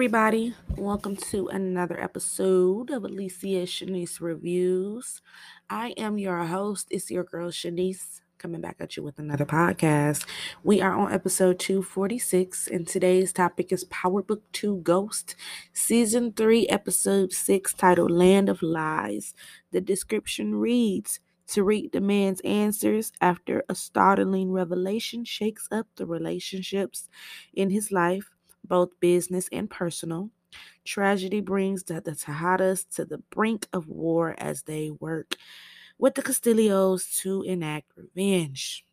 everybody. Welcome to another episode of Alicia Shanise Reviews. I am your host. It's your girl Shanise coming back at you with another podcast. We are on episode 246, and today's topic is Power Book 2 Ghost, Season 3, Episode 6, titled Land of Lies. The description reads Tariq demands answers after a startling revelation shakes up the relationships in his life, both business and personal. Tragedy brings the, the Tejadas to the brink of war as they work with the Castillos to enact revenge.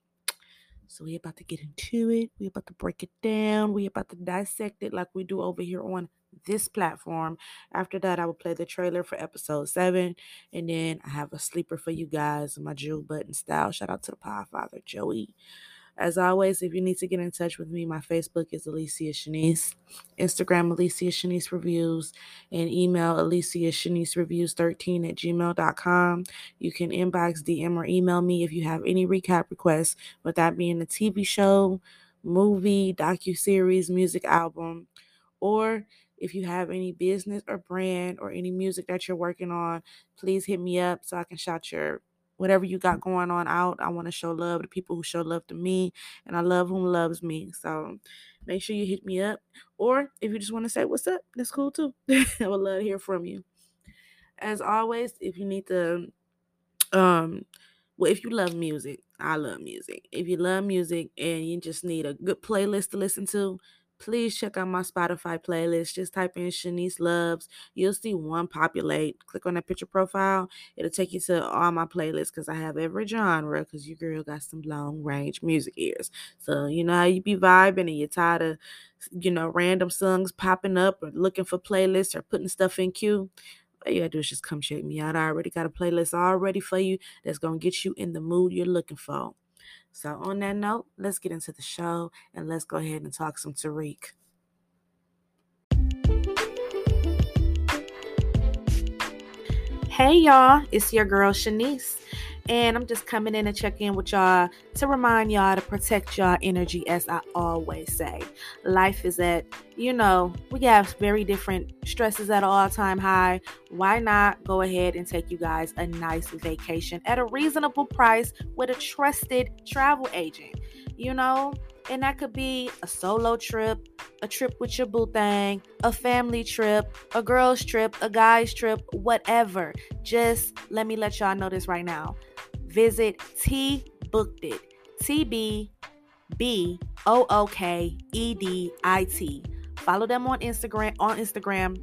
So we about to get into it. We about to break it down. We about to dissect it like we do over here on this platform. After that, I will play the trailer for episode seven, and then I have a sleeper for you guys, my Jewel Button style. Shout out to the Podfather Joey. As always, if you need to get in touch with me, my Facebook is Alicia Shanise, Instagram Alicia Shanise Reviews, and email Alicia Shanise Reviews 13 at gmail.com. You can inbox, DM, or email me if you have any recap requests, with that being a TV show, movie, docu-series, music album, or if you have any business or brand or any music that you're working on, please hit me up so I can shout your whatever you got going on out. I want to show love to people who show love to me, and I love whom loves me. So make sure you hit me up. Or if you just want to say what's up, that's cool too. I would love to hear from you. As always, if you need to, um, well, if you love music, I love music. If you love music and you just need a good playlist to listen to, please check out my Spotify playlist. Just type in Shanise Loves. You'll see one populate. Click on that picture profile. It'll take you to all my playlists because I have every genre because your girl got some long range music ears. So, you know how you be vibing and you're tired of, you know, random songs popping up or looking for playlists or putting stuff in queue. All you gotta do is just come check me out. I already got a playlist all ready for you that's gonna get you in the mood you're looking for. So, on that note, let's get into the show and let's go ahead and talk some Tariq. Hey, y'all, it's your girl Shanise. And I'm just coming in to check in with y'all to remind y'all to protect y'all energy, as I always say. Life is at, you know, we have very different stresses at all time high. Why not go ahead and take you guys a nice vacation at a reasonable price with a trusted travel agent? You know, and that could be a solo trip, a trip with your boo thing, a family trip, a girl's trip, a guy's trip, whatever. Just let me let y'all know this right now visit T Booked It. T B B O O K E D I T. Follow them on Instagram on Instagram,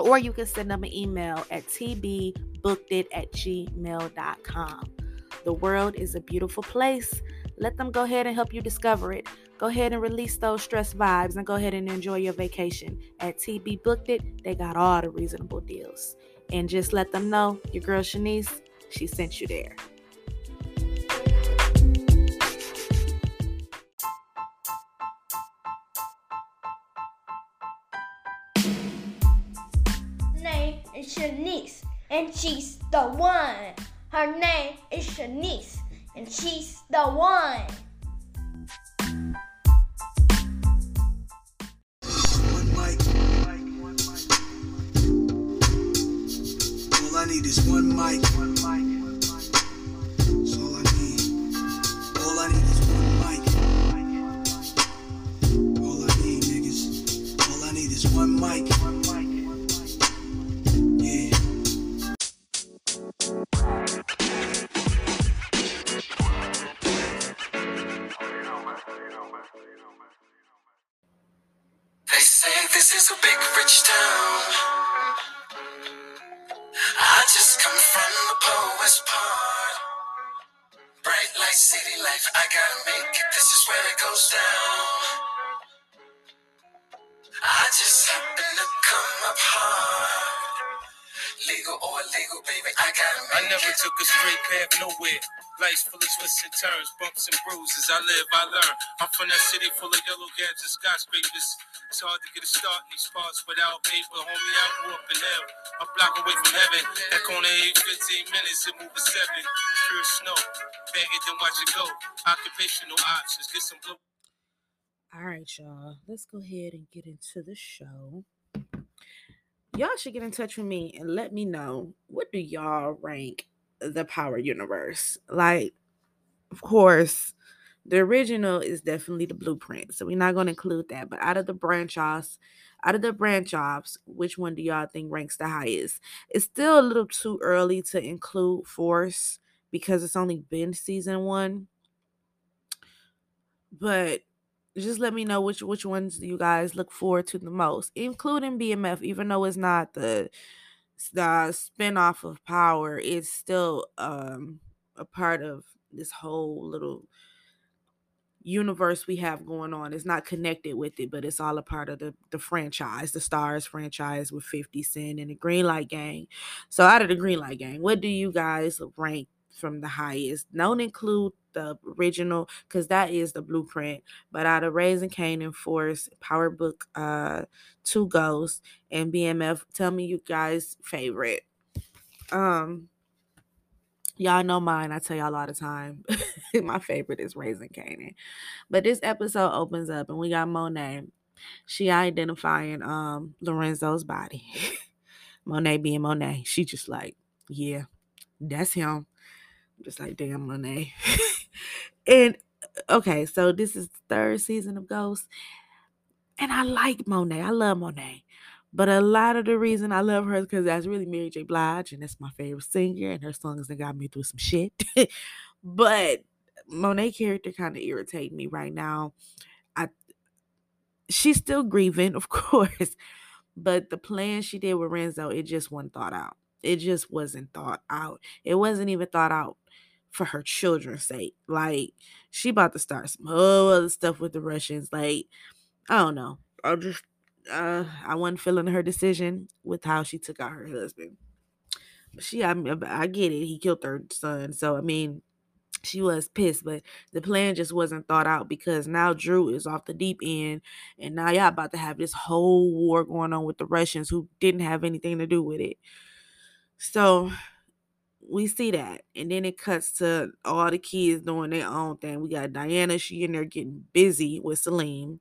or you can send them an email at tbbookedit at gmail.com. The world is a beautiful place. Let them go ahead and help you discover it. Go ahead and release those stress vibes and go ahead and enjoy your vacation. At TB Booked It, they got all the reasonable deals. And just let them know your girl Shanise, she sent you there. Is Shanise, and she's the one. Her name is Shanise, and she's the one. One. All I need is one mic. That's all I need. All I need is one mic. All I need, niggas. All I need is one mic. It. This is where it goes down. I just happen to come up hard. Legal or illegal, baby, I gotta I never took a straight path nowhere. Life's full of twists and turns, bumps and bruises. I live, I learn. I'm from that city full of yellow cabs and skyscrapers. It's hard to get a start in these parts without paper. Homie, I grew up in hell. A block away from heaven. That corner ain't 15 minutes, it move at 7. Pure snow. Bag it, then watch it go. Occupational options, get some blue. All right, y'all. Let's go ahead and get into the show. y'all should get in touch with me and let me know what do y'all rank the Power Universe? Like, of course, the original is definitely the blueprint, so we're not going to include that. But out of the branch offs, out of the branch offs, which one do y'all think ranks the highest? It's still a little too early to include Force because it's only been season one. But just let me know which which ones you guys look forward to the most, including BMF, even though it's not the the spin-off of Power, is still um a part of this whole little universe we have going on. It's not connected with it, but it's all a part of the the franchise, the Starz franchise with 50 Cent and the Green Light Gang. So out of the Green Light Gang, what do you guys rank from the highest? Don't include the original because that is the blueprint. But out of Raising Kanan, Force, Power Book, uh, Two Ghosts, and BMF, tell me you guys' favorite. Um, y'all know mine. I tell y'all all the time. My favorite is Raising Kanan. But this episode opens up and we got Monet. She identifying um Lorenzo's body. Monet being Monet. She just like, yeah, that's him. I'm just like, damn, Monet. and uh, okay, so this is the third season of Ghost. And I like Monet. I love Monet. But a lot of the reason I love her is because that's really Mary J. Blige, and that's my favorite singer, and her songs that got me through some shit. but Monet character kind of irritate me right now. I she's still grieving, of course, but the plan she did with Renzo, it just wasn't thought out. It just wasn't thought out. It wasn't even thought out for her children's sake. Like she about to start some whole other stuff with the Russians. Like I don't know. I just uh I wasn't feeling her decision with how she took out her husband. She, I, mean, I get it. He killed her son, so I mean, she was pissed, but the plan just wasn't thought out because now Drew is off the deep end, and now y'all about to have this whole war going on with the Russians who didn't have anything to do with it. So we see that, and then it cuts to all the kids doing their own thing. We got Diana, she in there getting busy with Salim.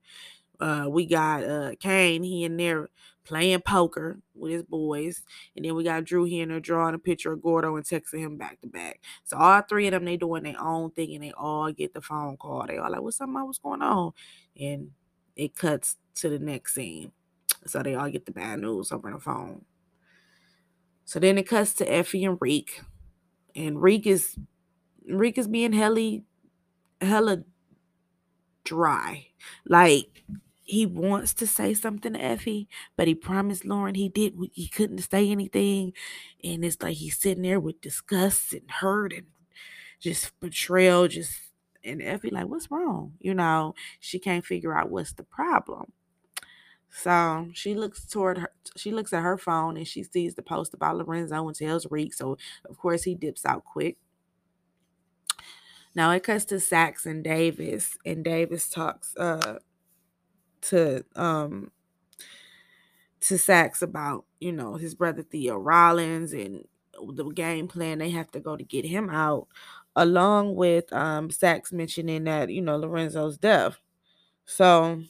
Uh, we got uh Cane, he in there playing poker with his boys. And then we got Drew here and there drawing a picture of Gordo and texting him back to back. So all three of them, they doing their own thing and they all get the phone call. They all like, what's up? What's going on? And it cuts to the next scene. So they all get the bad news over the phone. So then it cuts to Effie and Reek. And Reek is Reek is being hella hella dry. Like he wants to say something to Effie, but he promised Lauren he did he couldn't say anything. And it's like he's sitting there with disgust and hurt and just betrayal, just and Effie like, what's wrong? You know, she can't figure out what's the problem. So she looks toward her she looks at her phone and she sees the post about Lorenzo and tells Reek. So of course he dips out quick. Now it cuts to Saxe and Davis, and Davis talks uh to um to Saxe about, you know, his brother Theo Rollins and the game plan they have to go to get him out, along with um Saxe mentioning that, you know, Lorenzo's death. So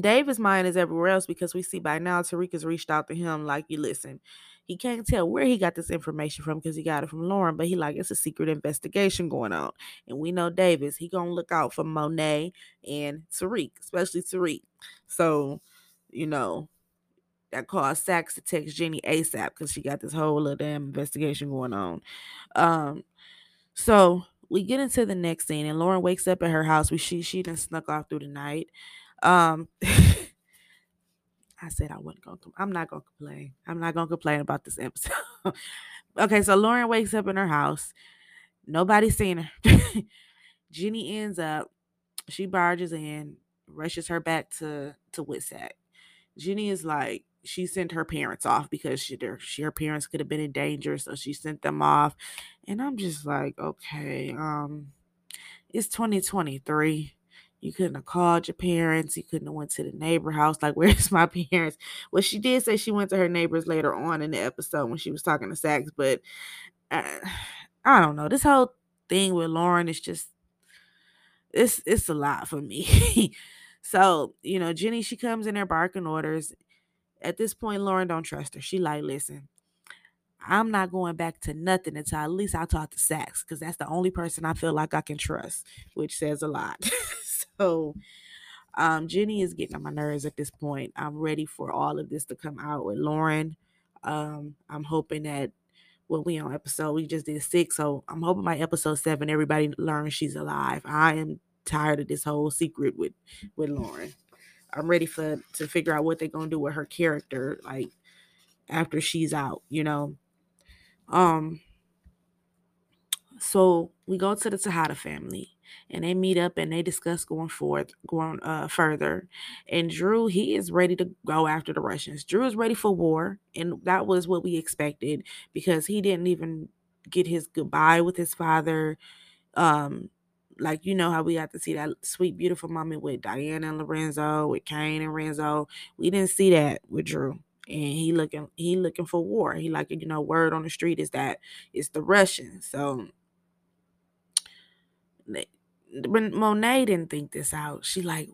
Davis' mind is everywhere else because we see by now Tariq has reached out to him like, you listen, he can't tell where he got this information from because he got it from Lauren, but he like it's a secret investigation going on. And we know Davis, he gonna look out for Monet and Tariq, especially Tariq. So, you know, that caused Saxe to text Jenny ASAP because she got this whole little damn investigation going on. Um, so we get into the next scene, and Lauren wakes up at her house. We she she done snuck off through the night. Um I said I wasn't gonna. I'm not gonna complain. I'm not gonna complain about this episode. okay, so Lauren wakes up in her house. Nobody's seen her. Jenny ends up. She barges in, rushes her back to to WITSEC. Jenny is like she sent her parents off because she, their, she her parents could have been in danger, so she sent them off. And I'm just like, okay, um, it's 2023 you couldn't have called your parents. You couldn't have went to the neighbor house. Like, where's my parents? Well, she did say she went to her neighbors later on in the episode when she was talking to Saxe, but uh, I don't know. This whole thing with Lauren is just it's it's a lot for me. so, you know, Jenny, she comes in there barking orders. at this point, Lauren don't trust her. She like, listen, I'm not going back to nothing until at least I talk to Saxe because that's the only person I feel like I can trust, which says a lot. so um, Jenny is getting on my nerves at this point. I'm ready for all of this to come out with Lauren. Um, I'm hoping that well, we on episode we just did six, so I'm hoping by episode seven everybody learns she's alive. I am tired of this whole secret with with Lauren. I'm ready for to figure out what they're gonna do with her character, like after she's out, you know. Um so we go to the Tejada family and they meet up and they discuss going forth, going uh, further. And Drew, he is ready to go after the Russians. Drew is ready for war, and that was what we expected because he didn't even get his goodbye with his father. Um, like you know how we got to see that sweet, beautiful moment with Diana and Lorenzo, with Cane and Renzo. We didn't see that with Drew and he looking he looking for war. He like you know word on the street is that it's the Russians. So Monet didn't think this out, she like,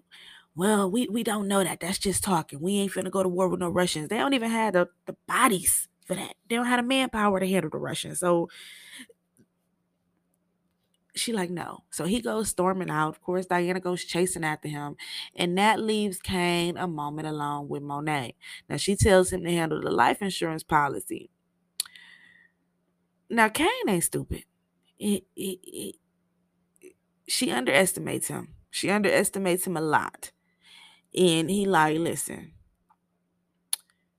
well, we we don't know that. That's just talking. We ain't finna go to war with no Russians. They don't even have the, the bodies for that. They don't have the manpower to handle the Russians. So she like no. So he goes storming out. Of course, Diana goes chasing after him, and that leaves Cane a moment alone with Monet. Now she tells him to handle the life insurance policy. Now Cane ain't stupid. It, it, she underestimates him. She underestimates him a lot. And he like, listen.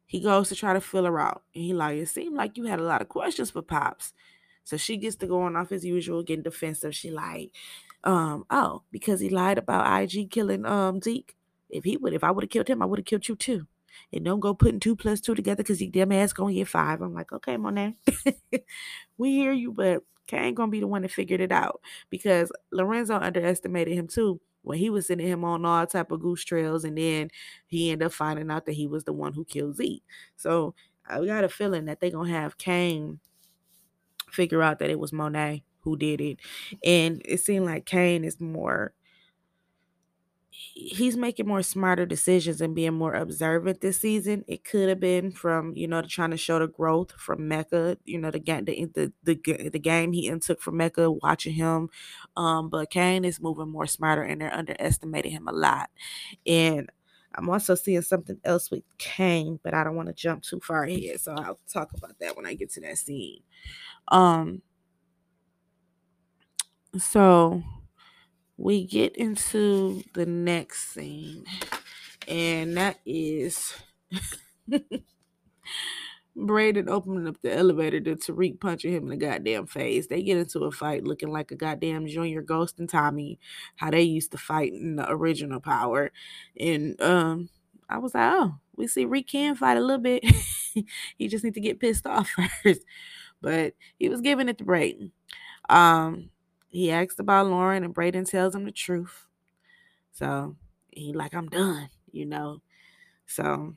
He goes to try to fill her out. And he like, it seemed like you had a lot of questions for Pops. So she gets to going off as usual, getting defensive. She like, um, oh, because he lied about IG killing um Zeke. If he would, if I would have killed him, I would have killed you too. And don't go putting two plus two together because you damn ass gonna get five. I'm like, okay, Monet. we hear you, but Cane gonna be the one that figured it out because Lorenzo underestimated him too when he was sending him on all type of goose trails, and then he ended up finding out that he was the one who killed Zeke. So I got a feeling that they gonna have Cane figure out that it was Monet who did it, and it seemed like Cane is more he's making more smarter decisions and being more observant this season. It could have been from you know trying to show the growth from Mecca, you know the game the the the, the game he took from Mecca, watching him. Um, but Cane is moving more smarter, and they're underestimating him a lot. And I'm also seeing something else with Cane, but I don't want to jump too far ahead, so I'll talk about that when I get to that scene. Um. So we get into the next scene, and that is Brayden opening up the elevator to Tariq punching him in the goddamn face. They get into a fight looking like a goddamn Junior Ghost and Tommy, how they used to fight in the original Power. And um, I was like, oh, we see Reek can fight a little bit. he just need to get pissed off first. But he was giving it to Brayden. Um, he asked about Lauren and Brayden tells him the truth. So he like, I'm done, you know. So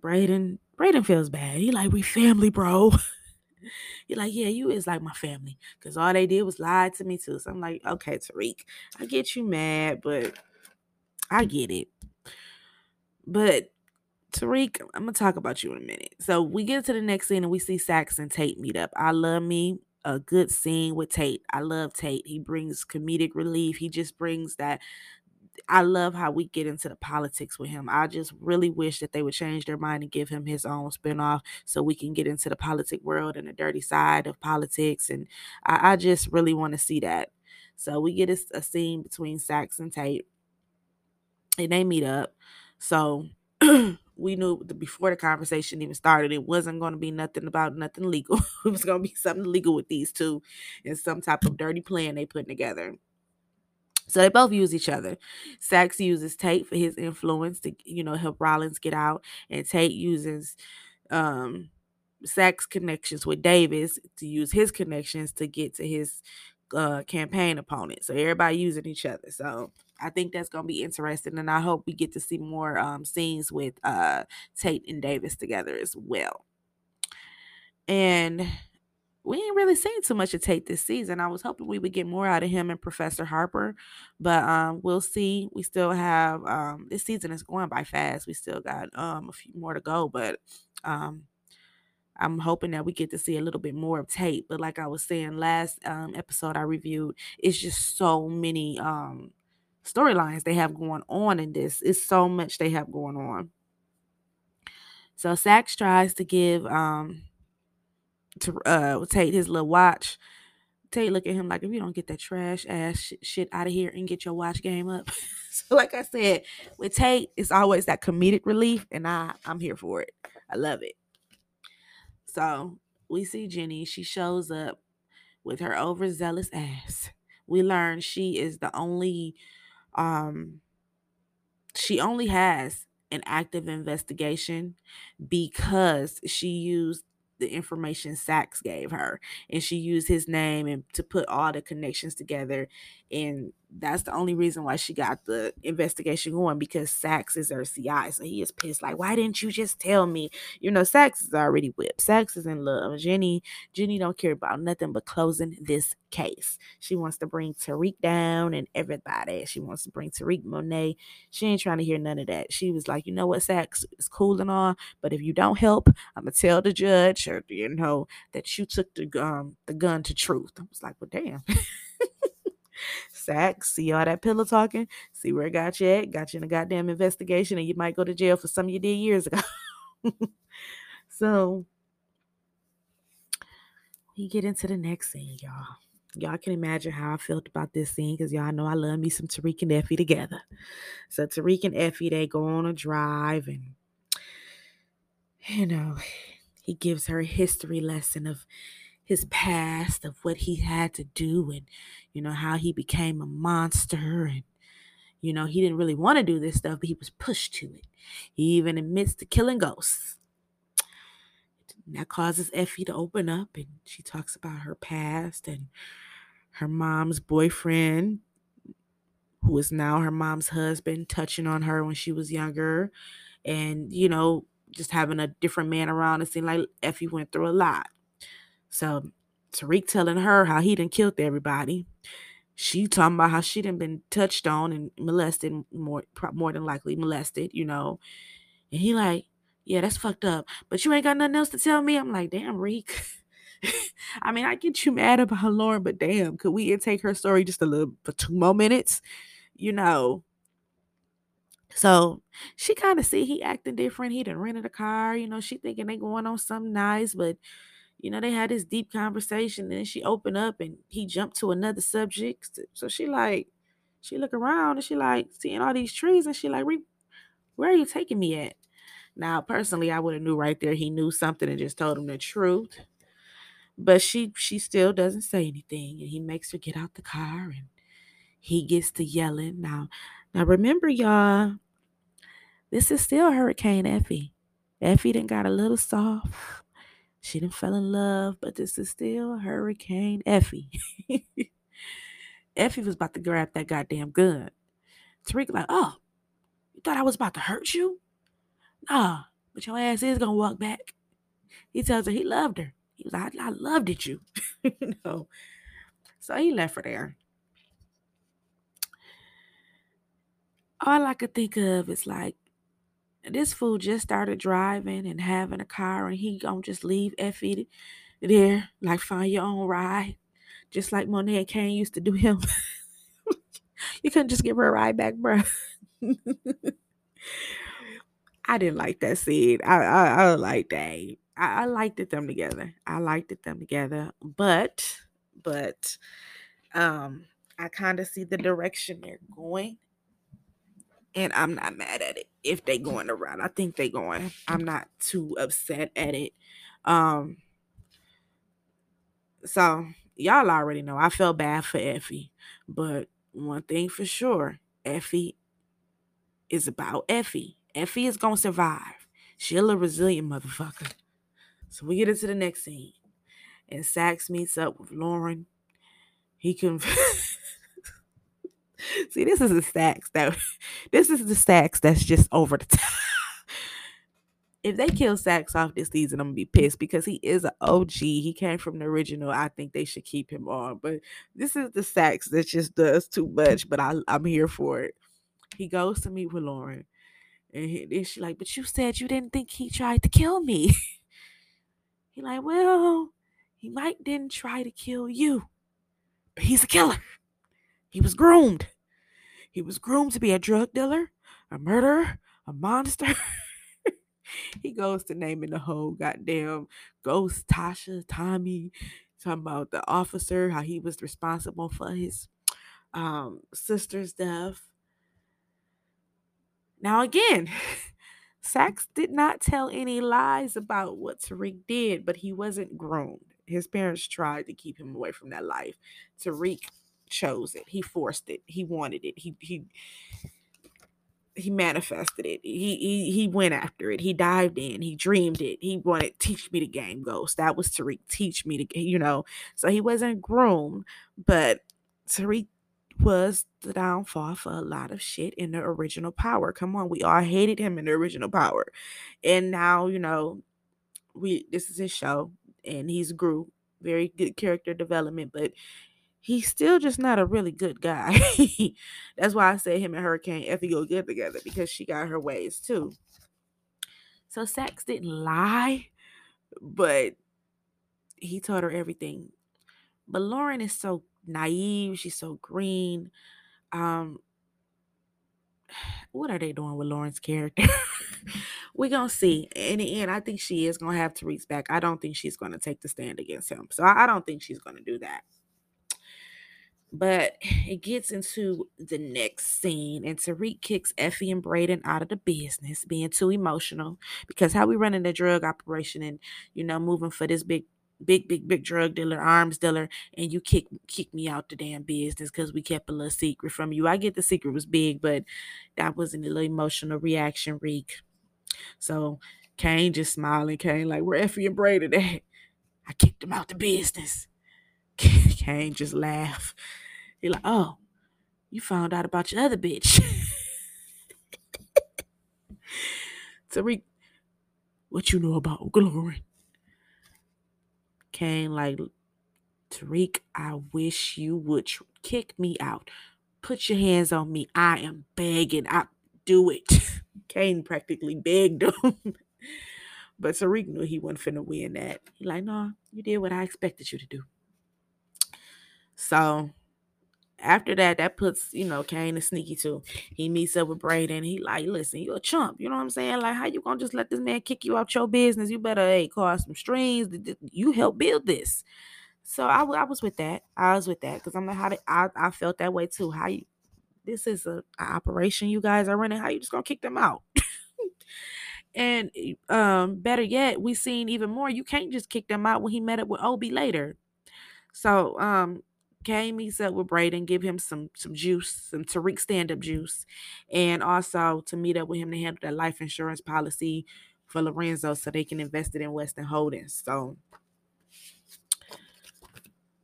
Brayden, Brayden feels bad. He like, we family, bro. he like, yeah, you is like my family. Cause all they did was lie to me too. So I'm like, okay, Tariq, I get you mad, but I get it. But Tariq, I'm gonna talk about you in a minute. So we get to the next scene and we see Saxe and Tate meet up. I love me a good scene with Tate. I love Tate. He brings comedic relief. He just brings that. I love how we get into the politics with him. I just really wish that they would change their mind and give him his own spinoff so we can get into the politic world and the dirty side of politics. And I, I just really want to see that. So we get a, a scene between Saxe and Tate, and they meet up. So we knew before the conversation even started, it wasn't going to be nothing about nothing legal. it was going to be something legal with these two and some type of dirty plan they put together. So they both use each other. Saxe uses Tate for his influence to, you know, help Rollins get out, and Tate uses um connections with Davis to use his connections to get to his uh campaign opponent. So everybody using each other. So I think that's gonna be interesting, and I hope we get to see more um, scenes with uh, Tate and Davis together as well. And we ain't really seen too much of Tate this season. I was hoping we would get more out of him and Professor Harper, but um, we'll see. We still have um, this season is going by fast. We still got um a few more to go, but um, I'm hoping that we get to see a little bit more of Tate. But like I was saying last um episode I reviewed, it's just so many um storylines they have going on in this. It's so much they have going on. So Saxe tries to give um to uh Tate his little watch. Tate look at him like if you don't get that trash ass sh- shit out of here and get your watch game up. so like I said, with Tate, it's always that comedic relief, and I I'm here for it. I love it. So we see Jenny. She shows up with her overzealous ass. We learn she is the only um she only has an active investigation because she used the information Saxe gave her and she used his name and to put all the connections together and that's the only reason why she got the investigation going because Saxe is her CI so he is pissed like why didn't you just tell me? You know Saxe is already whipped. Saxe is in love. Jenny Jenny don't care about nothing but closing this case. She wants to bring Tariq down and everybody. She wants to bring Tariq Monet. She ain't trying to hear none of that. She was like you know what Saxe is cool and all but if you don't help I'm gonna tell the judge or you know that you took the um the gun to truth. I was like well damn Saxe, see all that pillow talking, see where it got you at, got you in a goddamn investigation, and you might go to jail for something you did years ago. so we get into the next scene, y'all. Y'all can imagine how I felt about this scene because y'all know I love me some Tariq and Effie together. So Tariq and Effie, they go on a drive and you know, he gives her a history lesson of his past, of what he had to do, and you know, how he became a monster. And you know, he didn't really want to do this stuff, but he was pushed to it. He even admits to killing ghosts. And that causes Effie to open up, and she talks about her past and her mom's boyfriend, who is now her mom's husband, touching on her when she was younger, and you know, just having a different man around. It seemed like Effie went through a lot. So Tariq telling her how he done killed everybody. She talking about how she done been touched on and molested more more than likely molested, you know. And he like, yeah, that's fucked up. But you ain't got nothing else to tell me. I'm like, damn, Reek. I mean, I get you mad about Lauren, but damn, could we take her story just a little for two more minutes? You know. So she kind of see he acting different. He done rented a car, you know. She thinking they going on something nice, but you know, they had this deep conversation. And then she opened up and he jumped to another subject. So she like, she look around and she like seeing all these trees and she like, where are you taking me at? Now, personally, I would have knew right there he knew something and just told him the truth. But she she still doesn't say anything. And he makes her get out the car and he gets to yelling. Now, now remember, y'all, this is still Hurricane Effie. Effie didn't got a little soft. She didn't fell in love, but this is still Hurricane Effie. Effie was about to grab that goddamn gun. Tariq like, oh, you thought I was about to hurt you? Nah, but your ass is gonna walk back. He tells her he loved her. He was like, I, I loved it you. you know. So he left her there. All I could think of is like, this fool just started driving and having a car, and he gonna just leave Effie there, like find your own ride, just like Monet and Cane used to do him. you couldn't just give her a ride back, bro. I didn't like that scene. I I, I like that. I, I liked it them together. I liked it them together, but but um, I kind of see the direction they're going and I'm not mad at it if they going around. I think they going. I'm not too upset at it. Um so y'all already know I felt bad for Effie, but one thing for sure, Effie is about Effie. Effie is gonna survive. She'll a resilient motherfucker. So we get into the next scene. And Saxe meets up with Lauren. He can See, this is the Saxe that this is the Saxe that's just over the top. if they kill Saxe off this season, I'm gonna be pissed because he is an OG. He came from the original. I think they should keep him on. But this is the Saxe that just does too much. But I, I'm here for it. He goes to meet with Lauren, and he, then she like, "But you said you didn't think he tried to kill me." he like, "Well, he might didn't try to kill you, but he's a killer. He was groomed. He was groomed to be a drug dealer, a murderer, a monster." he goes to naming the whole goddamn ghost Tasha, Tommy, talking about the officer, how he was responsible for his um sister's death. Now again, Saxe did not tell any lies about what Tariq did, but he wasn't groomed. His parents tried to keep him away from that life. Tariq chose it. He forced it. He wanted it. He he he manifested it. He he he went after it. He dived in. He dreamed it. He wanted teach me the game ghost. That was Tariq. Teach me to you know. So he wasn't groomed, but Tariq was the downfall for a lot of shit in the original power. Come on, we all hated him in the original power. And now, you know, we this is his show and he's grew very good character development, but he's still just not a really good guy. That's why I say him and Hurricane Effie go good together because she got her ways too. So Saxe didn't lie, but he taught her everything. But Lauren is so naive. She's so green. Um, what are they doing with Lauren's character? We're gonna see. In the end, I think she is gonna have to reach back. I don't think she's gonna take the stand against him. So I don't think she's gonna do that. But it gets into the next scene, and Tariq kicks Effie and Brayden out of the business, being too emotional. Because how we running the drug operation and you know moving for this big big, big, big drug dealer, arms dealer, and you kick kick me out the damn business because we kept a little secret from you. I get the secret was big, but that wasn't a little emotional reaction, Reek. So Cane just smiling, Cane like, where Effie and Brayden at? I kicked him out the business. Cane just laugh. He like, oh, you found out about your other bitch. Tariq, what you know about Glory? Cane like, Tariq, I wish you would kick me out. Put your hands on me. I am begging. I do it. Cane practically begged him. but Tariq knew he wasn't finna win that. He like, no, you did what I expected you to do. So after that, that puts, you know, Cane is sneaky too. He meets up with Brayden. He like, listen, you're a chump. You know what I'm saying? Like, how you gonna just let this man kick you out your business? You better, hey, cause some strings. You help build this. So I, I was with that. I was with that because I'm like, how did I, I felt that way too. How you, this is a, a operation you guys are running. How you just gonna kick them out? and um, better yet, we seen even more. You can't just kick them out when he met up with Obi later. So um, Cane meets up with Brayden, give him some some juice, some Tariq stand-up juice, and also to meet up with him to handle that life insurance policy for Lorenzo so they can invest it in Weston Holdings. So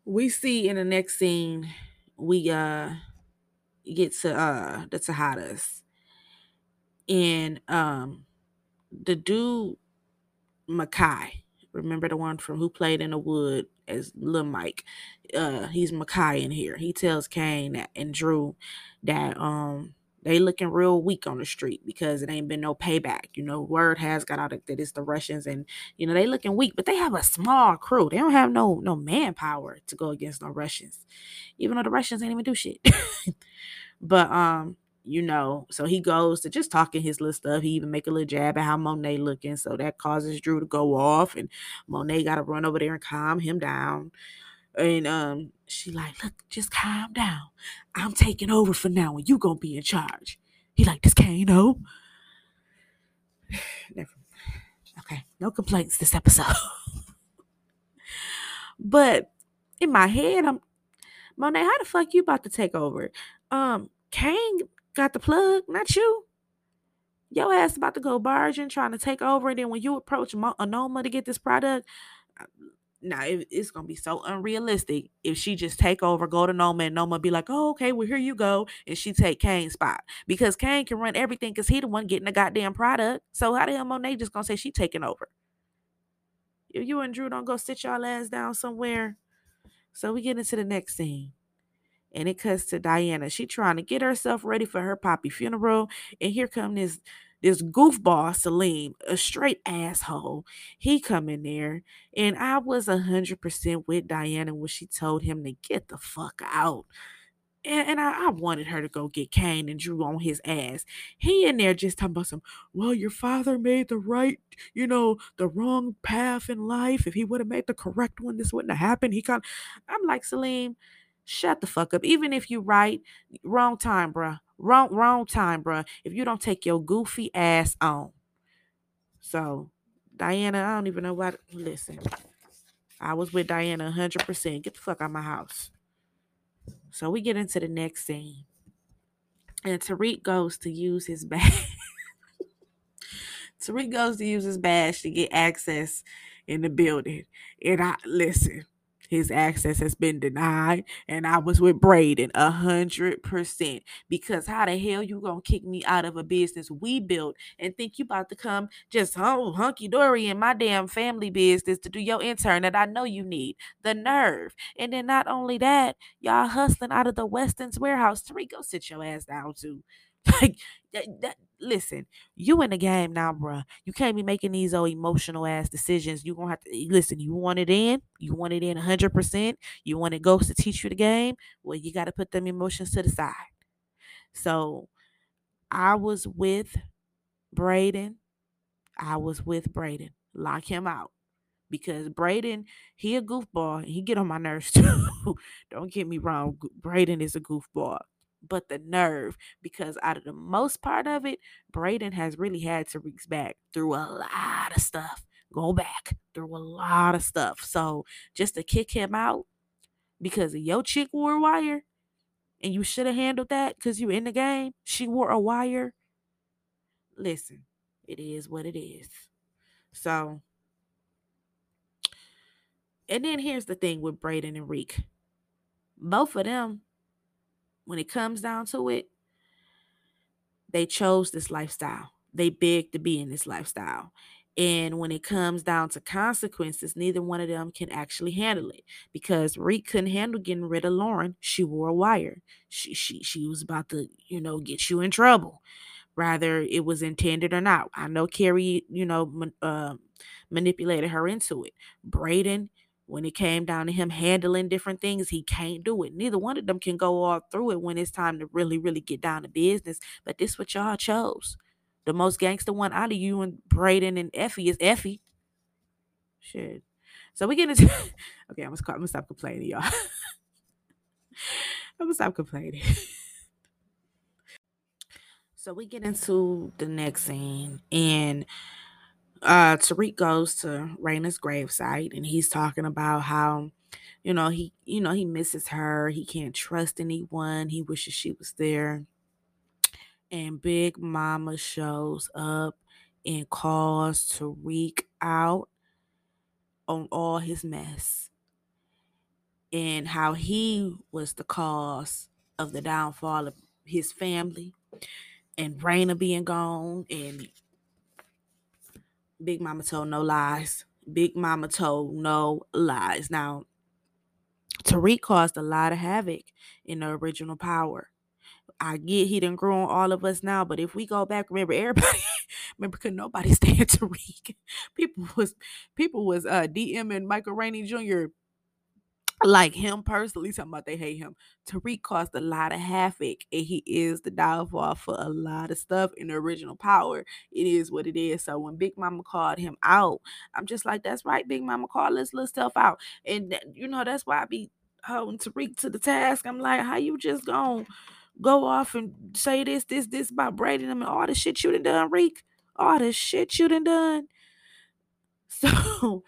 we see in the next scene, we uh get to uh the Tejadas. And um the dude Makai, remember the one from who played in the wood as Lil Mike. Uh he's Makai in here. He tells Cane and Drew that um they looking real weak on the street because it ain't been no payback. You know, word has got out that it's the Russians and you know they looking weak, but they have a small crew. They don't have no no manpower to go against no Russians. Even though the Russians ain't even do shit. but um you know, so he goes to just talking his little stuff. He even make a little jab at how Monet looking. So that causes Drew to go off and Monet gotta run over there and calm him down. And um she like, look, just calm down. I'm taking over for now and you gonna be in charge. He like, this Kano. Never. Okay, no complaints this episode. but in my head, I'm Monet, how the fuck you about to take over? Um, Cane got the plug, not you. Your ass about to go barging, trying to take over, and then when you approach Anoma to get this product, uh, now it, it's gonna be so unrealistic if she just take over, go to Noma, and Noma be like, "Oh, okay, well here you go," and she take Cane's spot because Cane can run everything because he the one getting the goddamn product. So how the hell Monet just gonna say she taking over? If you and Drew don't go sit y'all ass down somewhere, so we get into the next scene. And it cuts to Diana. She trying to get herself ready for her poppy funeral. And here come this this goofball Salim, a straight asshole. He come in there, and I was a hundred percent with Diana when she told him to get the fuck out. And, and I, I, wanted her to go get Cane and Drew on his ass. He in there just talking about some, well, your father made the right, you know, the wrong path in life. If he would have made the correct one, this wouldn't have happened. He kind I'm like, Salim, shut the fuck up. Even if you right, wrong time, bruh. Wrong, wrong time, bruh. If you don't take your goofy ass on. So, Diana, I don't even know what. Listen, I was with Diana 100%. Get the fuck out of my house. So we get into the next scene. And Tariq goes to use his badge. Tariq goes to use his badge to get access in the building. And I listen, his access has been denied and i was with brayden a hundred percent because how the hell you gonna kick me out of a business we built and think you about to come just oh, hunky-dory in my damn family business to do your intern that i know you need the nerve. And then not only that y'all hustling out of the weston's warehouse three go sit your ass down too like that, that listen, you in the game now, bruh. You can't be making these old emotional ass decisions. You gonna have to eh, listen. You want it in. You want it in hundred percent. You want it Ghost to teach you the game. Well, you got to put them emotions to the side. So, I was with Brayden. I was with Brayden. Lock him out because Brayden, he a goofball. He get on my nerves too. Don't get me wrong. Brayden is a goofball but the nerve because out of the most part of it, Brayden has really had to reach back through a lot of stuff. Go back through a lot of stuff. So just to kick him out because your chick wore a wire and you should have handled that because you in the game, she wore a wire. Listen, it is what it is. So, and then here's the thing with Brayden and Reek. Both of them when it comes down to it, they chose this lifestyle. They begged to be in this lifestyle. And when it comes down to consequences, neither one of them can actually handle it because Reek couldn't handle getting rid of Lauren. She wore a wire. She she she was about to, you know, get you in trouble, rather it was intended or not. I know Carrie, you know, uh, manipulated her into it. Brayden when it came down to him handling different things, he can't do it. Neither one of them can go all through it when it's time to really, really get down to business. But this what y'all chose. The most gangster one out of you and Brayden and Effie is Effie. Shit. So we get into okay. I'm gonna, I'm gonna stop complaining, y'all. I'm gonna stop complaining. so we get into the next scene and uh Tariq goes to Raina's gravesite and he's talking about how you know he you know he misses her. He can't trust anyone. He wishes she was there. And big mama shows up and calls Tariq out on all his mess and how he was the cause of the downfall of his family and Raina being gone and Big Mama told no lies. Big Mama told no lies. Now, Tariq caused a lot of havoc in the original power. I get he didn't grow on all of us now, but if we go back, remember everybody, remember could nobody stand Tariq. People was people was uh DM Michael Rainey Jr like him personally talking about they hate him. Tariq caused a lot of havoc, and he is the downfall for a lot of stuff in the original power. It is what it is. So when Big Mama called him out, I'm just like, that's right, Big Mama called this little stuff out. And you know, that's why I be holding Tariq to the task. I'm like, how you just gonna go off and say this, this, this about Brady and all the shit you done done, Reek? All the shit you done done. So,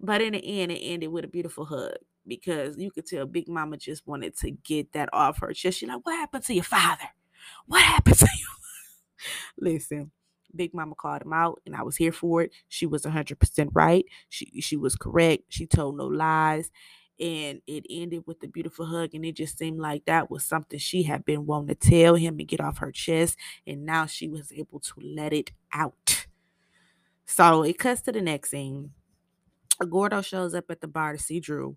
but in the end, it ended with a beautiful hug because you could tell Big Mama just wanted to get that off her chest. She's like, What happened to your father? What happened to you? Listen, Big Mama called him out, and I was here for it. She was 100% right. She she was correct. She told no lies, and it ended with a beautiful hug. And it just seemed like that was something she had been wanting to tell him and get off her chest, and now she was able to let it out. So it cuts to the next scene. Gordo shows up at the bar to see Drew,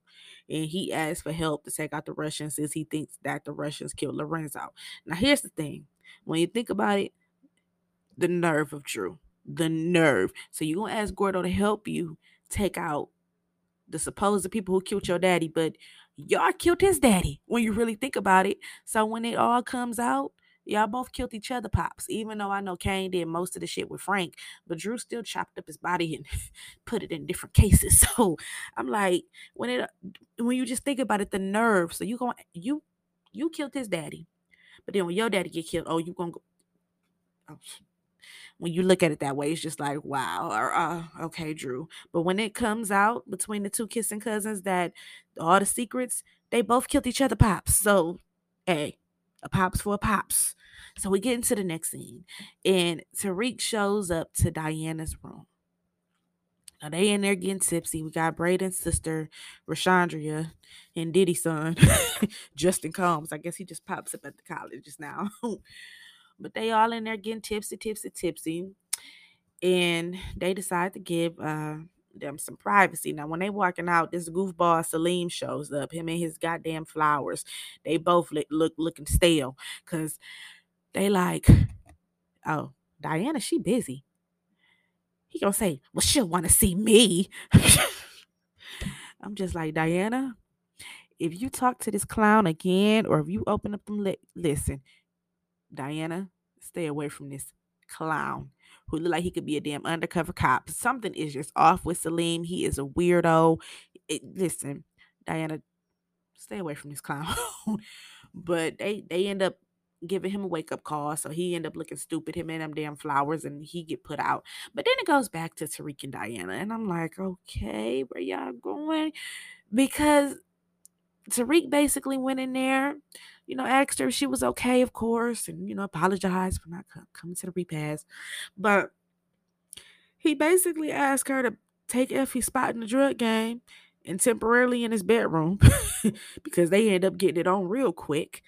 and he asks for help to take out the Russians since he thinks that the Russians killed Lorenzo. Now, here's the thing when you think about it, the nerve of Drew, the nerve. So, you're going to ask Gordo to help you take out the supposed people who killed your daddy, but y'all killed his daddy when you really think about it. So, when it all comes out, Y'all both killed each other, pops. Even though I know Cane did most of the shit with Frank, but Drew still chopped up his body and put it in different cases. So I'm like, when it when you just think about it, the nerve. So you going you you killed his daddy, but then when your daddy get killed, oh, you gonna go. Oh. When you look at it that way, it's just like, wow, or, uh, okay, Drew. But when it comes out between the two kissing cousins that all the secrets, they both killed each other, pops. So, hey, a pops for a pops. So we get into the next scene, and Tariq shows up to Diana's room. Now they in there getting tipsy. We got Brayden's sister, Rashandria, and Diddy's son, Justin Combs. I guess he just pops up at the college just now. but they all in there getting tipsy, tipsy, tipsy. And they decide to give uh, them some privacy. Now, when they walking out, this goofball Salim shows up. Him and his goddamn flowers. They both look, look looking stale because they like, oh, Diana, she busy. He gonna say, well, she'll want to see me. I'm just like, Diana, if you talk to this clown again, or if you open up them, li- listen, Diana, stay away from this clown who look like he could be a damn undercover cop. Something is just off with Salim. He is a weirdo. It, listen, Diana, stay away from this clown. but they they end up giving him a wake up call. So he end up looking stupid, him and them damn flowers, and he get put out. But then it goes back to Tariq and Diana. And I'm like, okay, where y'all going? Because Tariq basically went in there, you know, asked her if she was okay, of course, and, you know, apologized for not coming to the repast. But he basically asked her to take Effie's spot in the drug game and temporarily in his bedroom because they end up getting it on real quick.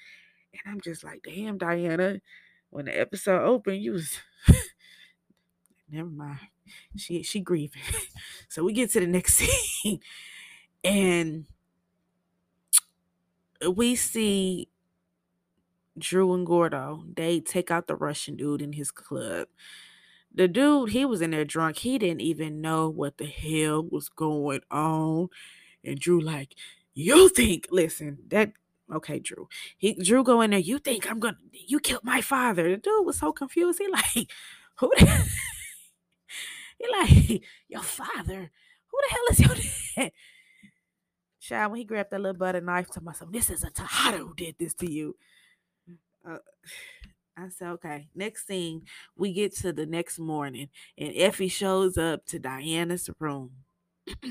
And I'm just like, damn, Diana, when the episode opened, you was never mind. She she grieving. so we get to the next scene. And we see Drew and Gordo. They take out the Russian dude in his club. The dude, he was in there drunk. He didn't even know what the hell was going on. And Drew, like, you think, listen, that okay, Drew. He Drew go in there. You think I'm gonna? You killed my father. The dude was so confused. He like, who? The, he like your father. Who the hell is your dad? Child, when he grabbed that little butter knife to myself, this is a Tejada who did this to you. Uh, I said, okay. Next scene, we get to the next morning, and Effie shows up to Diana's room.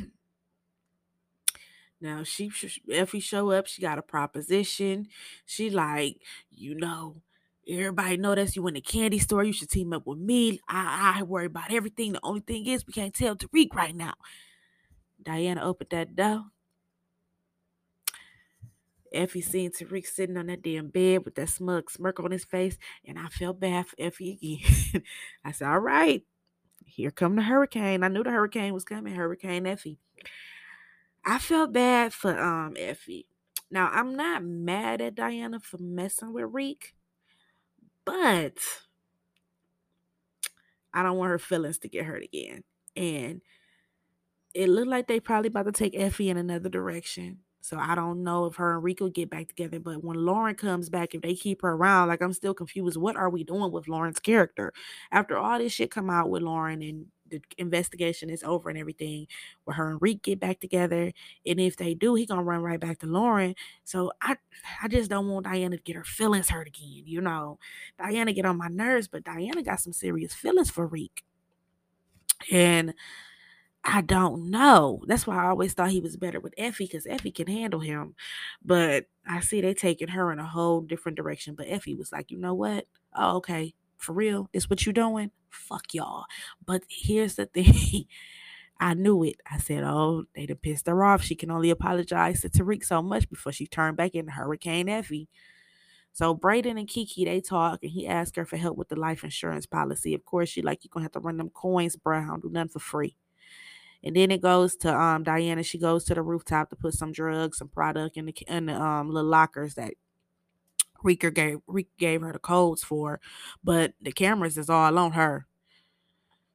Now she Effie show up, she got a proposition. She like, you know, everybody know that's you in the candy store. You should team up with me. I I worry about everything. The only thing is we can't tell Tariq right now. Diana opened that door. Effie seen Tariq sitting on that damn bed with that smug smirk on his face, and I felt bad for Effie again. I said, "All right, here come the hurricane." I knew the hurricane was coming. Hurricane Effie. I felt bad for um Effie. Now I'm not mad at Diana for messing with Reek, but I don't want her feelings to get hurt again. And it looked like they probably about to take Effie in another direction. So I don't know if her and Rico get back together. But when Lauren comes back, if they keep her around, like I'm still confused. What are we doing with Lauren's character? After all this shit come out with Lauren and the investigation is over and everything, where her and Reek get back together. And if they do, he gonna run right back to Lauren. So I I just don't want Diana to get her feelings hurt again. You know, Diana get on my nerves, but Diana got some serious feelings for Reek. And I don't know. That's why I always thought he was better with Effie because Effie can handle him. But I see they taking her in a whole different direction. But Effie was like, you know what? Oh, okay For real? This what you doing? Fuck y'all. But here's the thing. I knew it. I said, oh, they done pissed her off. She can only apologize to Tariq so much before she turned back into Hurricane Effie. So Brayden and Kiki, they talk and he asked her for help with the life insurance policy. Of course, she like, you're gonna have to run them coins, bruh. I don't do nothing for free. And then it goes to um Diana. She goes to the rooftop to put some drugs, some product in the in the um little lockers that Reeker gave Reek gave her the codes for, but the cameras is all on her.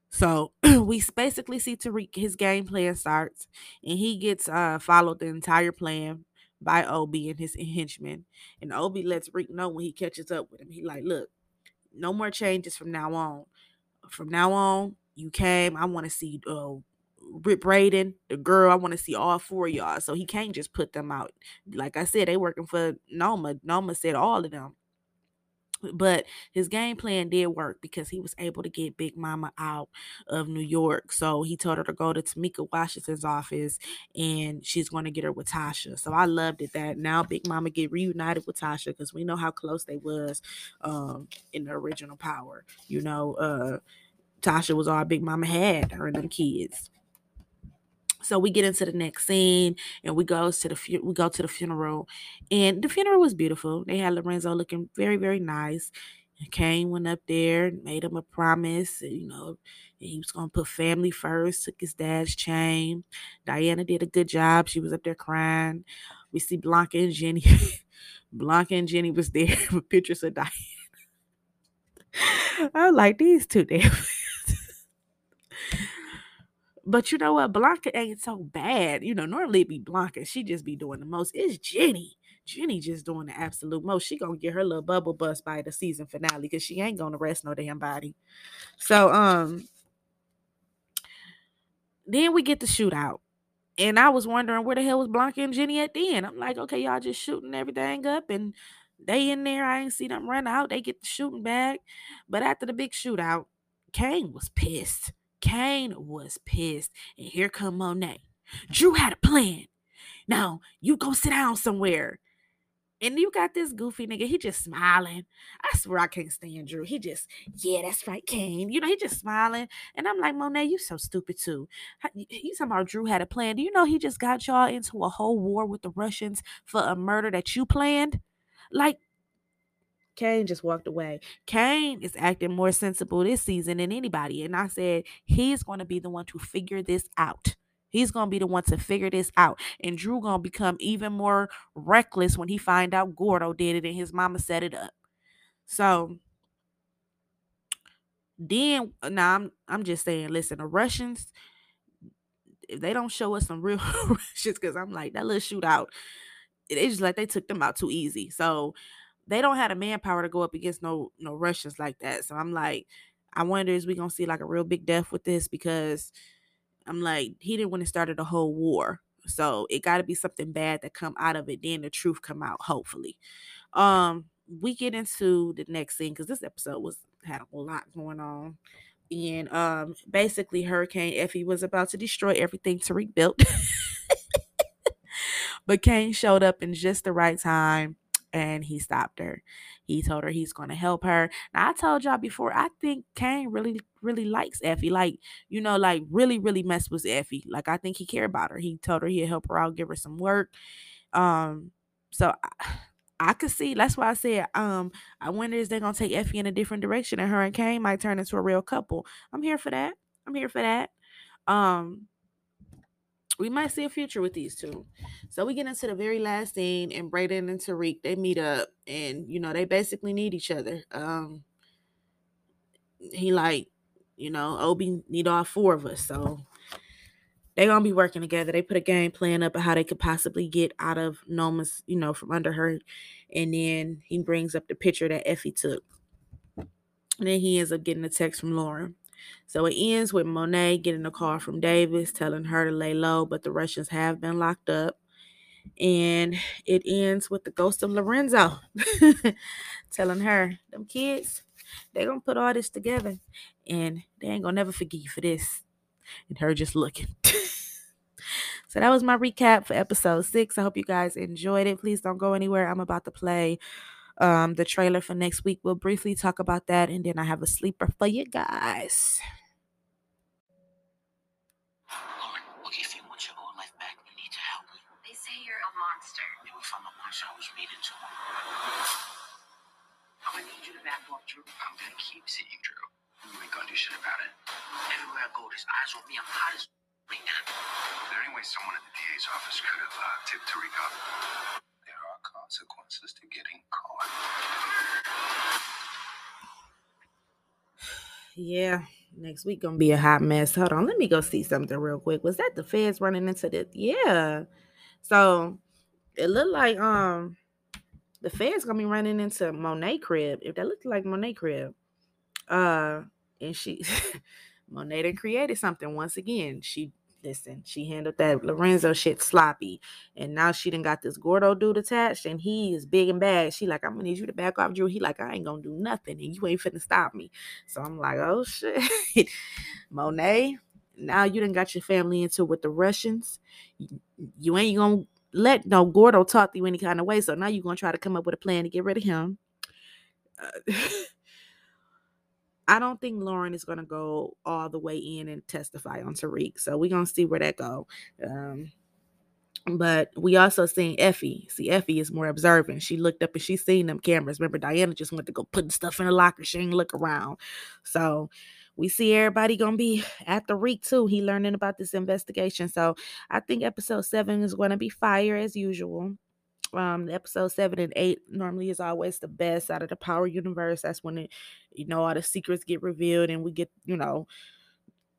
So we basically see Tariq his game plan starts, and he gets uh followed the entire plan by Obi and his henchmen. And Obi lets Reek know when he catches up with him. He like, look, no more changes from now on. From now on, you came. I want to see uh Rip Brayden, the girl. I want to see all four y'all. So he can't just put them out. Like I said, they working for Noma. Noma said all of them. But his game plan did work because he was able to get Big Mama out of New York. So he told her to go to Tamika Washington's office and she's going to get her with Tasha. So I loved it that now Big Mama get reunited with Tasha because we know how close they was um, in the original Power. You know, uh, Tasha was all Big Mama had, her and them kids. So we get into the next scene and we goes to the fu- we go to the funeral and the funeral was beautiful. They had Lorenzo looking very very nice. Cane went up there, made him a promise, you know, he was gonna put family first. Took his dad's chain. Diana did a good job. She was up there crying. We see Blanca and Jenny. Blanca and Jenny was there with pictures of Diana. I like these two there. But you know what? Blanca ain't so bad. You know, normally it be Blanca. She just be doing the most. It's Jenny. Jenny just doing the absolute most. She gonna get her little bubble bust by the season finale because she ain't gonna rest no damn body. So um then we get the shootout. And I was wondering where the hell was Blanca and Jenny at the end. I'm like, okay, y'all just shooting everything up and they in there. I ain't see them run out. They get the shooting back. But after the big shootout, Cane was pissed. Cane was pissed. And here come Monet. Drew had a plan. Now you go sit down somewhere. And you got this goofy nigga, he just smiling. I swear I can't stand Drew. He just, yeah, that's right, Cane. You know, he just smiling. And I'm like, Monet, you so stupid too. You talking about Drew had a plan. Do you know he just got y'all into a whole war with the Russians for a murder that you planned? Like, Cane just walked away. Cane is acting more sensible this season than anybody. And I said, he's going to be the one to figure this out. He's gonna be the one to figure this out. And Drew gonna become even more reckless when he find out Gordo did it and his mama set it up. So then uh, now I'm I'm just saying, listen, the Russians, if they don't show us some real Russians, because I'm like that little shootout, it's just like they took them out too easy. So they don't have the manpower to go up against no no Russians like that. So I'm like, I wonder is we gonna see like a real big death with this because I'm like, he didn't want to start a whole war. So it got to be something bad that come out of it. Then the truth come out, hopefully. Um, we get into the next scene because this episode was had a lot going on. And um, basically, Hurricane Effie was about to destroy everything Tariq built. but Cane showed up in just the right time and he stopped her. He told her he's going to help her. Now I told y'all before, I think Cane really, really likes Effie. Like, you know, like really, really mess with Effie. Like I think he cared about her. He told her he'd help her out, give her some work. Um, so I, I could see. That's why I said, um, I wonder is they gonna take Effie in a different direction, and her and Cane might turn into a real couple. I'm here for that. I'm here for that. Um, we might see a future with these two. So we get into the very last scene, and Brayden and Tariq they meet up, and you know they basically need each other. Um, he like, you know, Obi need all four of us, so they gonna be working together. They put a game plan up of how they could possibly get out of Noma's, you know, from under her, and then he brings up the picture that Effie took. And then he ends up getting a text from Lauren. So it ends with Monet getting a call from Davis telling her to lay low, but the Russians have been locked up. And it ends with the ghost of Lorenzo telling her, them kids, they gonna put all this together and they ain't gonna never forgive you for this. And her just looking. so that was my recap for episode six. I hope you guys enjoyed it. Please don't go anywhere. I'm about to play um, the trailer for next week. We'll briefly talk about that, and then I have a sleeper for you guys. Look, if you want your old life back, you need to help me. They say you're a monster. And if I'm a monster, I was made into one. I'm gonna need you to back off, Drew. I'm gonna keep seeing Drew. You ain't gonna do shit about it. Everywhere I go, there's eyes on me. I'm hot as right now. Is there any way someone at the DA's office could have uh, tipped Tariq off? Consequences to getting caught. Yeah, next week gonna be a hot mess. Hold on, let me go see something real quick. Was that the feds running into the? Yeah. So it looked like um the feds gonna be running into Monet crib. If that looked like Monet crib. Uh and she Monet created something once again. She listen, she handled that Lorenzo shit sloppy. And now she done got this Gordo dude attached and he is big and bad. She like, I'm gonna need you to back off Drew. He like, I ain't gonna do nothing and you ain't finna stop me. So I'm like, oh shit. Monet, now you done got your family into with the Russians. You, ain't gonna let no Gordo talk to you any kind of way. So now you're gonna try to come up with a plan to get rid of him. Uh, I don't think Lauren is gonna go all the way in and testify on Tariq. So we're gonna see where that go. Um, but we also seen Effie. See, Effie is more observant. She looked up and she seen them cameras. Remember, Diana just went to go put stuff in the locker. She ain't look around. So we see everybody gonna be at the Reek too. He learning about this investigation. So I think episode seven is gonna be fire as usual. Um, episode seven and eight normally is always the best out of the Power universe. That's when it, you know, all the secrets get revealed and we get, you know,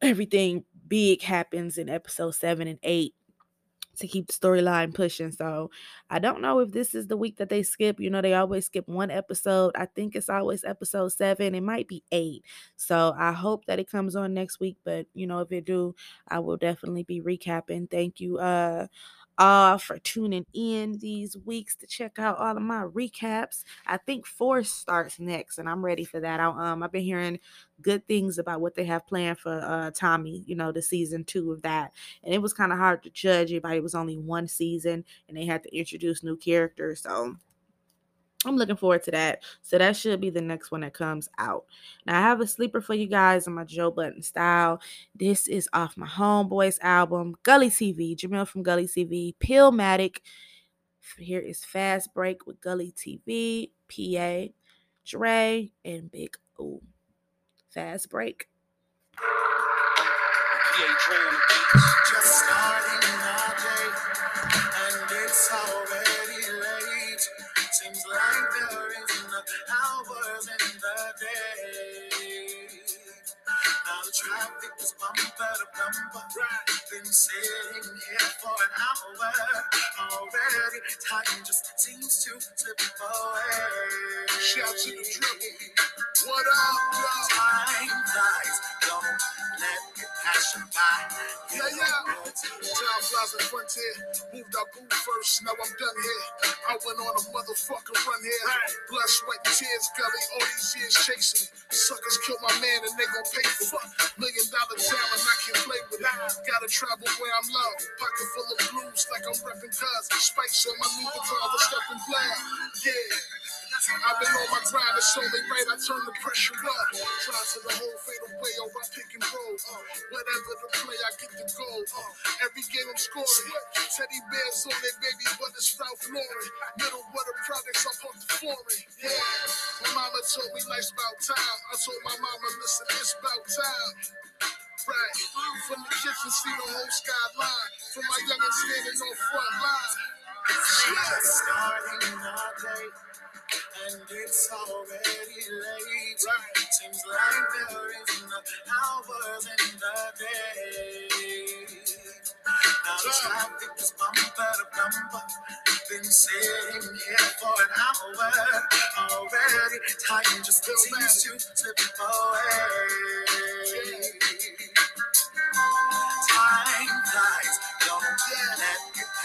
everything big happens in episode seven and eight to keep the storyline pushing. So I don't know if this is the week that they skip. You know, they always skip one episode. I think it's always episode seven. It might be eight. So I hope that it comes on next week. But you know, if it do, I will definitely be recapping. Thank you, uh uh for tuning in these weeks to check out all of my recaps. I think Force starts next, and I'm ready for that. I, um, I've been hearing good things about what they have planned for uh Tommy. You know, the season two of that, and it was kind of hard to judge. Everybody was only one season, and they had to introduce new characters, so. I'm looking forward to that. So that should be the next one that comes out. Now I have a sleeper for you guys on my Joe Budden style. This is off my homeboys album, Gully TV, Jamil from Gully TV, Pillmatic. Here is Fast Break with Gully TV, PA, Dre, and Big O. Fast Break. Just starting our day, and it's already late. Seems like there is enough hours in the day. Now the traffic is bumper to bumper. Been sitting here for an hour already. Time just seems to slip away. Shout to the triple. What up, y'all? Time flies, don't let it pass you by. Yeah, yeah. Time flies in frontier. Moved up booth first, now I'm done here. I went on a motherfucking run here. Blood, sweat, and tears, gully. All these years chasing. Suckers kill my man and they gon' pay for it. Million dollar talent, I can't play with it. Gotta travel where I'm loved. Pocket full of blues like I'm repping cuz. Spikes on my new guitar, the stepping blood. Yeah. I've been on my grind, it's only right I turn the pressure up. Try to the whole fade away, or I pick and roll. Uh, whatever the play, I get the goal. Uh, every game I'm scoring. Teddy bears on it, baby, but it's Ralph Lauren. Middle water products, I'm off the foreign. Yeah. My mama told me life's about time. I told my mama, listen, it's about time. Right. From the kitchen, see the whole skyline. From my youngin' standing on front line. Just starting our day, and it's already late. Seems like there is enough hours in the day. Now the traffic is bumper to bumper. Been sitting here for an hour already. Time just seems to slip away.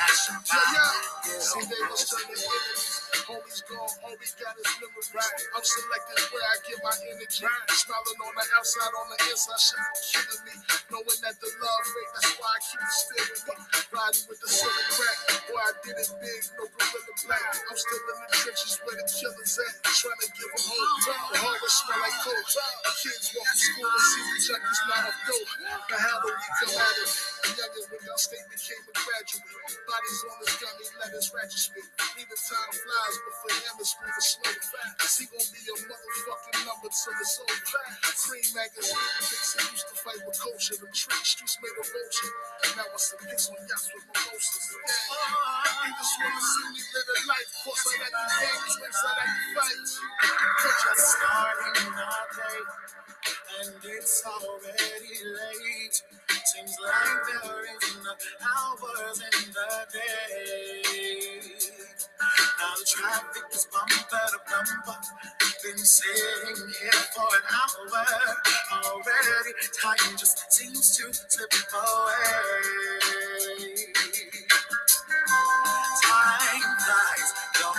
Yeah, yeah. See, they was turning enemies. Homies gone, we got is memories. I'm selective where I get my energy. Smiling on the outside, on the inside, shit be killing me. Knowing that the love fake, that's why I keep it still with me. Riding with the silver crack, boy, I did it big, no gorilla black. I'm still in the trenches where the killers at, trying to give them hope. The hallway smell like coke. The kids walk to school and see the junkies not off dope. Now how do we come at it? The youngest without state became a graduate. Bodies on his gun, he let his ratchet spit. Even time flies, but for him it's moving slow. Cause he gon' be a motherfucking number till it's all over. Free magazine, Dixon used to fight with culture. The trick streets made a vulture. Now I some pics on yachts with mimosas. He just wanna see me live a life. Course I like the games, wins I like the fights. Just starting our day, and it's already late. Seems like there is enough hours in the day. Now the traffic is bumper to bumper. Been sitting here for an hour already. Time just seems to slip away. Time flies, don't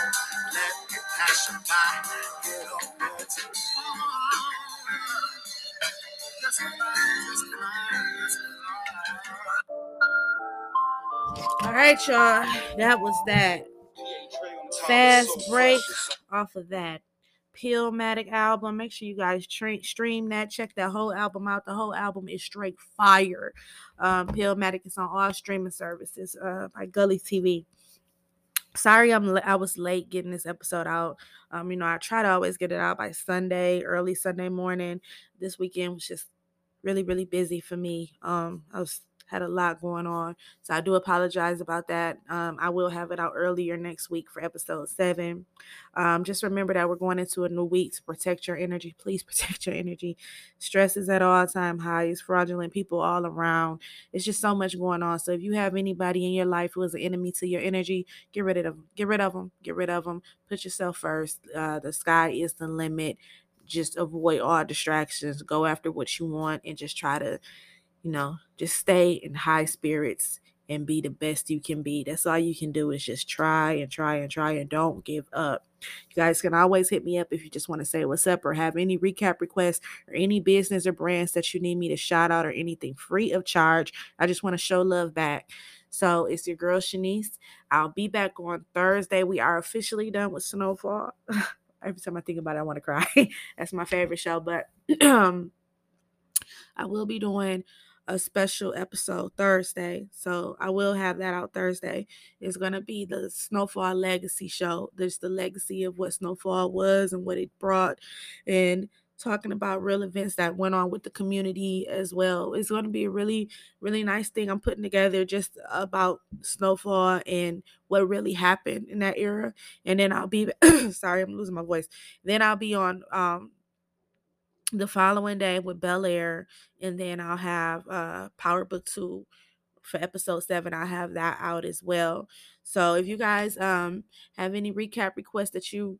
let it pass you by. Get over to Let's fly, let's. All right, y'all. That was that. Fast break off of that Pillmatic album. Make sure you guys tra- stream that. Check that whole album out. The whole album is straight fire. Um, Pillmatic is on all streaming services uh, by Gully TV. Sorry, I'm I was late getting this episode out. Um, you know, I try to always get it out by Sunday, early Sunday morning. This weekend was just really, really busy for me. Um, I was had a lot going on. So I do apologize about that. Um, I will have it out earlier next week for episode seven. Um, just remember that we're going into a new week to protect your energy. Please protect your energy. Stress is at all time highs, fraudulent people all around. It's just so much going on. So if you have anybody in your life who is an enemy to your energy, get rid of them. Get rid of them. Get rid of them. Put yourself first. Uh, the sky is the limit. Just avoid all distractions. Go after what you want and just try to you know, just stay in high spirits and be the best you can be. That's all you can do is just try and try and try and don't give up. You guys can always hit me up if you just want to say what's up or have any recap requests or any business or brands that you need me to shout out or anything free of charge. I just want to show love back. So it's your girl Shanise. I'll be back on Thursday. We are officially done with Snowfall. Every time I think about it, I want to cry. That's my favorite show. But um, I will be doing a special episode Thursday. So I will have that out Thursday. It's going to be the Snowfall Legacy show. There's the legacy of what Snowfall was and what it brought and talking about real events that went on with the community as well. It's going to be a really really nice thing I'm putting together just about Snowfall and what really happened in that era. And then I'll be sorry, I'm losing my voice. Then I'll be on um the following day with Bel Air, and then I'll have uh Power Book 2 for episode 7. I'll have that out as well. So if you guys um have any recap requests that you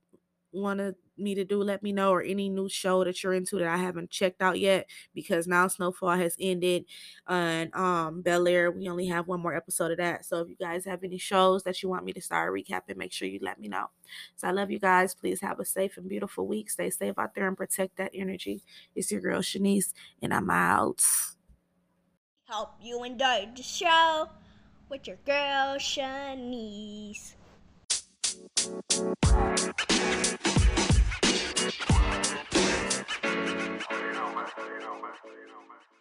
want to me to do let me know or any new show that you're into that I haven't checked out yet because now Snowfall has ended and um Bel Air we only have one more episode of that. So if you guys have any shows that you want me to start recapping make sure you let me know. So I love you guys. Please have a safe and beautiful week. Stay safe out there and protect that energy. It's your girl Shanise and I'm out. Hope you enjoyed the show with your girl Shanise. más, más, más, más.